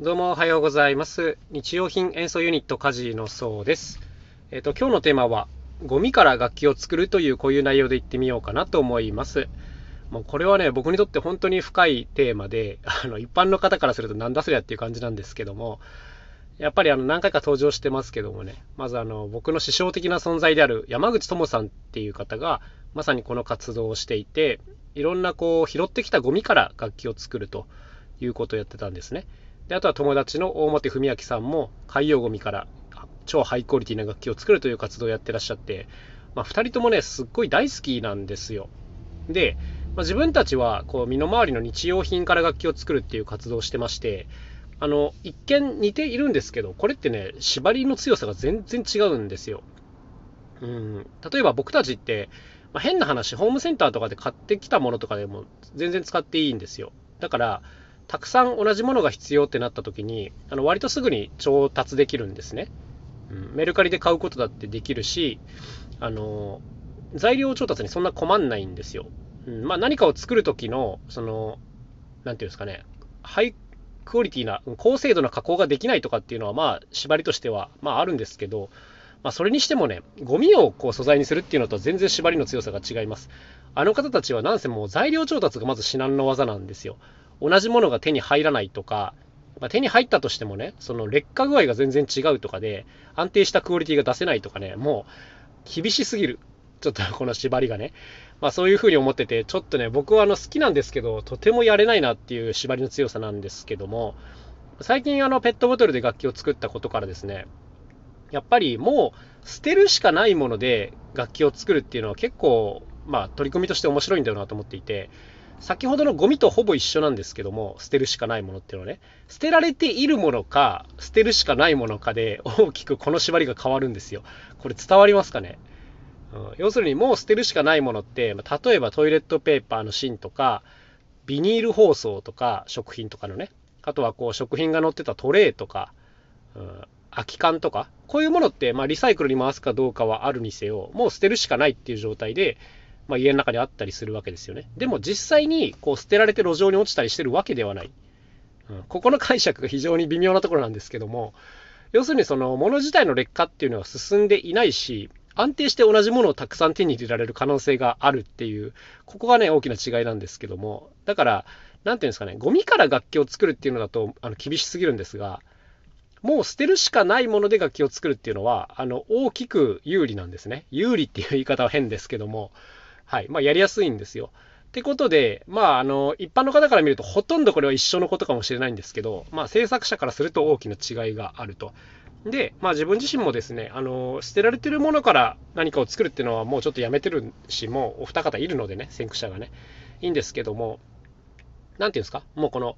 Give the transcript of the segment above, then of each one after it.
どうもおはようございます。日用品演奏ユニットカジのそうです。えっ、と、今日のテーマは、ゴミから楽器を作るというこういう内容で言ってみようかなと思います。もうこれはね、僕にとって本当に深いテーマで、あの、一般の方からするとなんだそりゃっていう感じなんですけども、やっぱりあの何回か登場してますけどもね、まずあの僕の師匠的な存在である山口智さんっていう方が、まさにこの活動をしていて、いろんなこう拾ってきたゴミから楽器を作るということをやってたんですね。であとは友達の大本文明さんも海洋ゴミから超ハイクオリティな楽器を作るという活動をやってらっしゃって、まあ、2人ともねすっごい大好きなんですよ。で、まあ、自分たちはこう身の回りの日用品から楽器を作るっていう活動をしてましてあの一見似ているんですけどこれってね縛りの強さが全然違うんですよ。うん例えば僕たちって、まあ、変な話ホームセンターとかで買ってきたものとかでも全然使っていいんですよ。だからたくさん同じものが必要ってなった時にあの割とすぐに調達できるんですね、うん、メルカリで買うことだってできるしあの材料調達にそんな困んないんですよ、うんまあ、何かを作る時のその何ていうんですかねハイクオリティな高精度な加工ができないとかっていうのはまあ縛りとしてはまああるんですけどまあ、それにしてもね、ゴミをこう素材にするっていうのと全然縛りの強さが違います。あの方たちはなんせもう材料調達がまず至難の技なんですよ。同じものが手に入らないとか、まあ、手に入ったとしてもね、その劣化具合が全然違うとかで、安定したクオリティが出せないとかね、もう厳しすぎる。ちょっとこの縛りがね。まあそういうふうに思ってて、ちょっとね、僕はあの好きなんですけど、とてもやれないなっていう縛りの強さなんですけども、最近あのペットボトルで楽器を作ったことからですね、やっぱりもう捨てるしかないもので楽器を作るっていうのは結構、まあ、取り組みとして面白いんだよなと思っていて、先ほどのゴミとほぼ一緒なんですけども、捨てるしかないものっていうのはね、捨てられているものか、捨てるしかないものかで大きくこの縛りが変わるんですよ。これ伝わりますかね、うん、要するにもう捨てるしかないものって、例えばトイレットペーパーの芯とか、ビニール包装とか、食品とかのね、あとはこう食品が載ってたトレーとか、うん。空き缶とか、こういうものって、まあ、リサイクルに回すかどうかはあるにせよ、もう捨てるしかないっていう状態で、まあ、家の中にあったりするわけですよね。でも実際にこう捨てられて路上に落ちたりしてるわけではない。うん、ここの解釈が非常に微妙なところなんですけども、要するにその物自体の劣化っていうのは進んでいないし、安定して同じものをたくさん手に入れられる可能性があるっていう、ここがね、大きな違いなんですけども、だから、なんていうんですかね、ゴミから楽器を作るっていうのだとあの厳しすぎるんですが、もう捨てるしかないもので楽器を作るっていうのは、あの、大きく有利なんですね。有利っていう言い方は変ですけども、はい。まあ、やりやすいんですよ。ってことで、まあ、あの、一般の方から見ると、ほとんどこれは一緒のことかもしれないんですけど、まあ、制作者からすると大きな違いがあると。で、まあ、自分自身もですね、あの、捨てられてるものから何かを作るっていうのはもうちょっとやめてるし、もうお二方いるのでね、先駆者がね、いいんですけども、なんていうんですか、もうこの、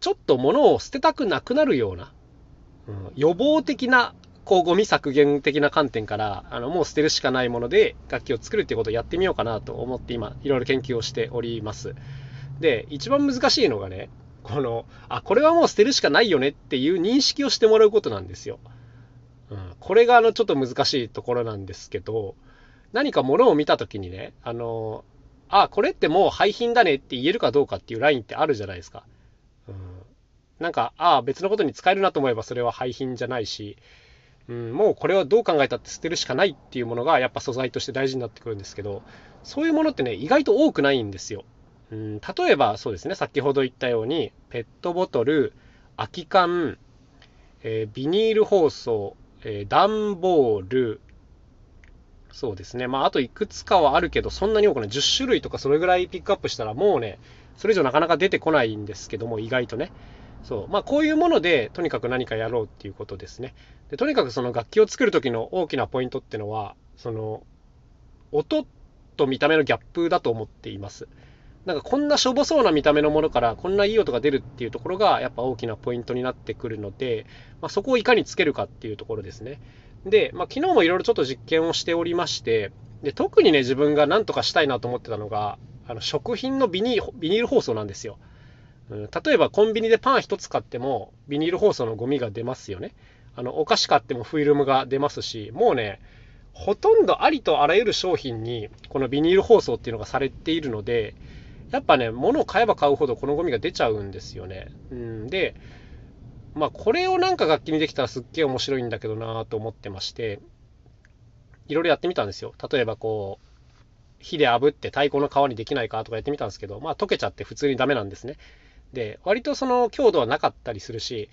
ちょっと物を捨てたくなくなるような、うん、予防的なこうゴミ削減的な観点からあのもう捨てるしかないもので楽器を作るっていうことをやってみようかなと思って今いろいろ研究をしておりますで一番難しいのがねこのあこれはもう捨てるしかないよねっていう認識をしてもらうことなんですよ、うん、これがあのちょっと難しいところなんですけど何か物を見た時にねあのあこれってもう廃品だねって言えるかどうかっていうラインってあるじゃないですか、うんなんか、ああ、別のことに使えるなと思えばそれは廃品じゃないし、うん、もうこれはどう考えたって捨てるしかないっていうものがやっぱ素材として大事になってくるんですけど、そういうものってね、意外と多くないんですよ。うん、例えばそうですね、先ほど言ったように、ペットボトル、空き缶、えー、ビニール包装、えー、段ボール、そうですね、まああといくつかはあるけど、そんなに多くない、10種類とかそれぐらいピックアップしたらもうね、それ以上なかなか出てこないんですけども、意外とね。そうまあ、こういうものでとにかく何かやろうっていうことですね。でとにかくその楽器を作る時の大きなポイントっていうのはその音と見た目のギャップだと思っています。なんかこんなしょぼそうな見た目のものからこんないい音が出るっていうところがやっぱ大きなポイントになってくるので、まあ、そこをいかにつけるかっていうところですね。で、まあ、昨日もいろいろちょっと実験をしておりましてで特にね自分が何とかしたいなと思ってたのがあの食品のビニビニール包装なんですよ。例えばコンビニでパン1つ買ってもビニール包装のゴミが出ますよね。あのお菓子買ってもフィルムが出ますし、もうね、ほとんどありとあらゆる商品にこのビニール包装っていうのがされているので、やっぱね、物を買えば買うほどこのゴミが出ちゃうんですよね。うん、で、まあこれをなんか楽器にできたらすっげえ面白いんだけどなと思ってまして、いろいろやってみたんですよ。例えばこう、火で炙って太鼓の皮にできないかとかやってみたんですけど、まあ溶けちゃって普通にダメなんですね。で、割とその強度はなかったりするし、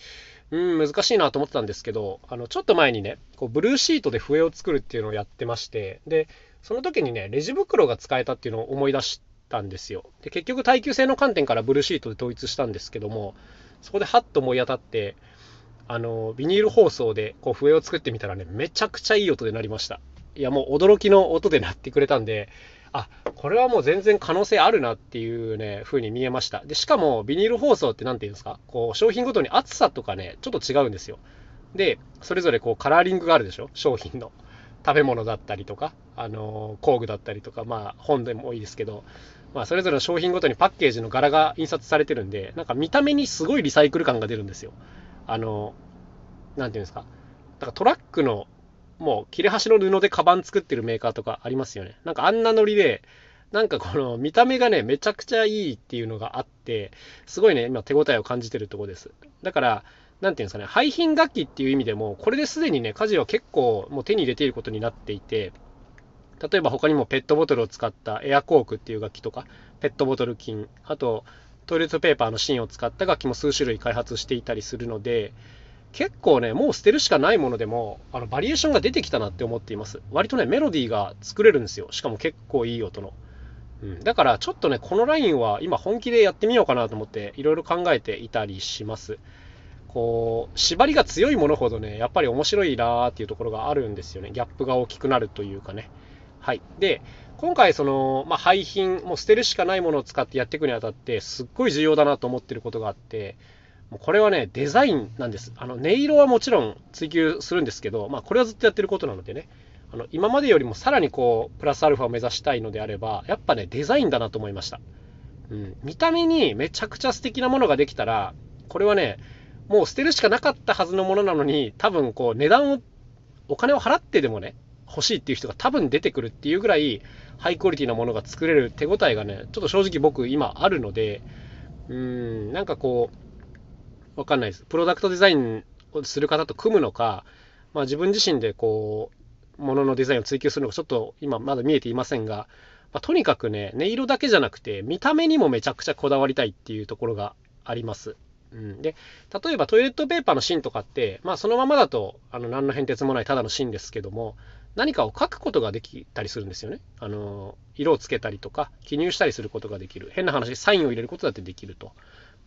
うん、難しいなと思ってたんですけど、あの、ちょっと前にね、こうブルーシートで笛を作るっていうのをやってまして、で、その時にね、レジ袋が使えたっていうのを思い出したんですよ。で、結局耐久性の観点からブルーシートで統一したんですけども、そこでハッと思い当たって、あの、ビニール包装でこう笛を作ってみたらね、めちゃくちゃいい音で鳴りました。いや、もう驚きの音で鳴ってくれたんで、あこれはもう全然可能性あるなっていうね風に見えました。でしかもビニール包装って何て言うんですか？こう商品ごとに厚さとかねちょっと違うんですよ。でそれぞれこうカラーリングがあるでしょ？商品の。食べ物だったりとかあの工具だったりとかまあ本でもいいですけどまあ、それぞれの商品ごとにパッケージの柄が印刷されてるんで、なんか見た目にすごいリサイクル感が出るんですよ。あの、なんていうんですか？だからトラックのもう切れ端の布でカバン作ってるメーカーとかありますよね。なんかあんなノリで、なんかこの見た目がね、めちゃくちゃいいっていうのがあって、すごいね、今手応えを感じてるとこです。だから、なんていうんですかね、廃品楽器っていう意味でも、これですでにね、家事は結構もう手に入れていることになっていて、例えば他にもペットボトルを使ったエアコークっていう楽器とか、ペットボトル菌、あとトイレットペーパーの芯を使った楽器も数種類開発していたりするので、結構ね、もう捨てるしかないものでも、あのバリエーションが出てきたなって思っています。割とね、メロディーが作れるんですよ。しかも結構いい音の。うん、だからちょっとね、このラインは今本気でやってみようかなと思っていろいろ考えていたりします。こう、縛りが強いものほどね、やっぱり面白いなーっていうところがあるんですよね。ギャップが大きくなるというかね。はい。で、今回その、まあ、廃品、もう捨てるしかないものを使ってやっていくにあたって、すっごい重要だなと思ってることがあって、もうこれはね、デザインなんです。あの、音色はもちろん追求するんですけど、まあ、これはずっとやってることなのでね、あの、今までよりもさらにこう、プラスアルファを目指したいのであれば、やっぱね、デザインだなと思いました。うん。見た目にめちゃくちゃ素敵なものができたら、これはね、もう捨てるしかなかったはずのものなのに、多分こう、値段を、お金を払ってでもね、欲しいっていう人が多分出てくるっていうぐらい、ハイクオリティなものが作れる手応えがね、ちょっと正直僕今あるので、うーん、なんかこう、わかんないです。プロダクトデザインをする方と組むのか、まあ、自分自身でこう、もののデザインを追求するのか、ちょっと今まだ見えていませんが、まあ、とにかくね、音色だけじゃなくて、見た目にもめちゃくちゃこだわりたいっていうところがあります。うん、で、例えばトイレットペーパーの芯とかって、まあそのままだと、あの、何の変哲もないただの芯ですけども、何かを書くことができたりするんですよね。あの、色をつけたりとか、記入したりすることができる。変な話、サインを入れることだってできると。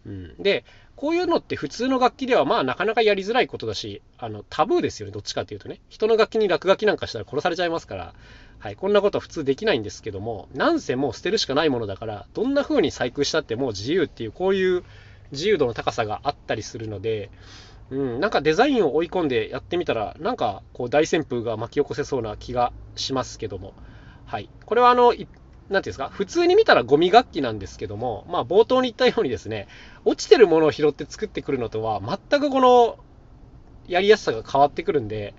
うん、で、こういうのって普通の楽器ではまあなかなかやりづらいことだし、あのタブーですよね、どっちかっていうとね。人の楽器に落書きなんかしたら殺されちゃいますから、はい、こんなことは普通できないんですけども、なんせもう捨てるしかないものだから、どんな風に細工したってもう自由っていう、こういう自由度の高さがあったりするので、うん、なんかデザインを追い込んでやってみたら、なんかこう大旋風が巻き起こせそうな気がしますけども、はい。これはあの、なんていうんですか、普通に見たらゴミ楽器なんですけども、まあ冒頭に言ったようにですね、落ちてるものを拾って作ってくるのとは全くこのやりやすさが変わってくるんで、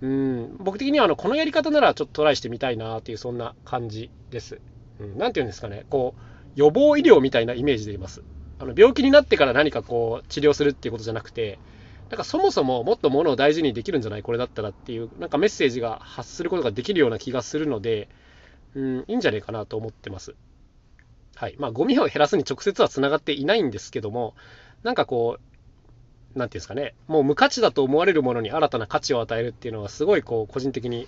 うん、僕的にはあのこのやり方ならちょっとトライしてみたいなっていうそんな感じです。うん、なんていうんですかね、こう、予防医療みたいなイメージでいます。あの病気になってから何かこう治療するっていうことじゃなくて、なんかそもそももっとものを大事にできるんじゃないこれだったらっていう、なんかメッセージが発することができるような気がするので、うん、いいんじゃないかなと思ってます。はい。まあ、ゴミを減らすに直接はつながっていないんですけども、なんかこう、なんていうんですかね、もう無価値だと思われるものに新たな価値を与えるっていうのは、すごいこう、個人的に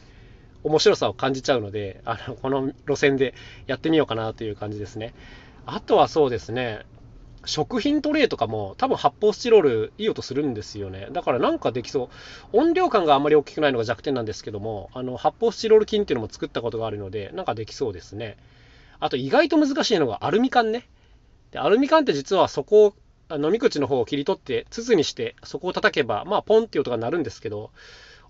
面白さを感じちゃうので、あの、この路線でやってみようかなという感じですね。あとはそうですね、食品トレイとかも多分発泡スチロールいい音するんですよね。だからなんかできそう。音量感があんまり大きくないのが弱点なんですけども、あの発泡スチロール菌っていうのも作ったことがあるので、なんかできそうですね。あと意外と難しいのがアルミ缶ね。でアルミ缶って実はそこを飲み口の方を切り取って筒にしてそこを叩けばまあポンっていう音が鳴るんですけど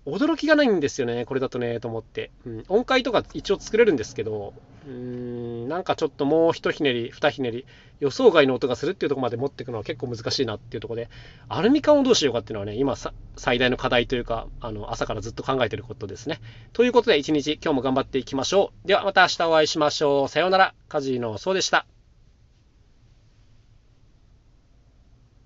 驚きがないんですよね、これだとね、と思って。うん、音階とか一応作れるんですけど、うーん、なんかちょっともう一ひねり、二ひねり、予想外の音がするっていうところまで持っていくのは結構難しいなっていうところで、アルミ缶をどうしようかっていうのはね、今最大の課題というか、あの、朝からずっと考えてることですね。ということで、一日今日も頑張っていきましょう。ではまた明日お会いしましょう。さようなら。カジノそうでした。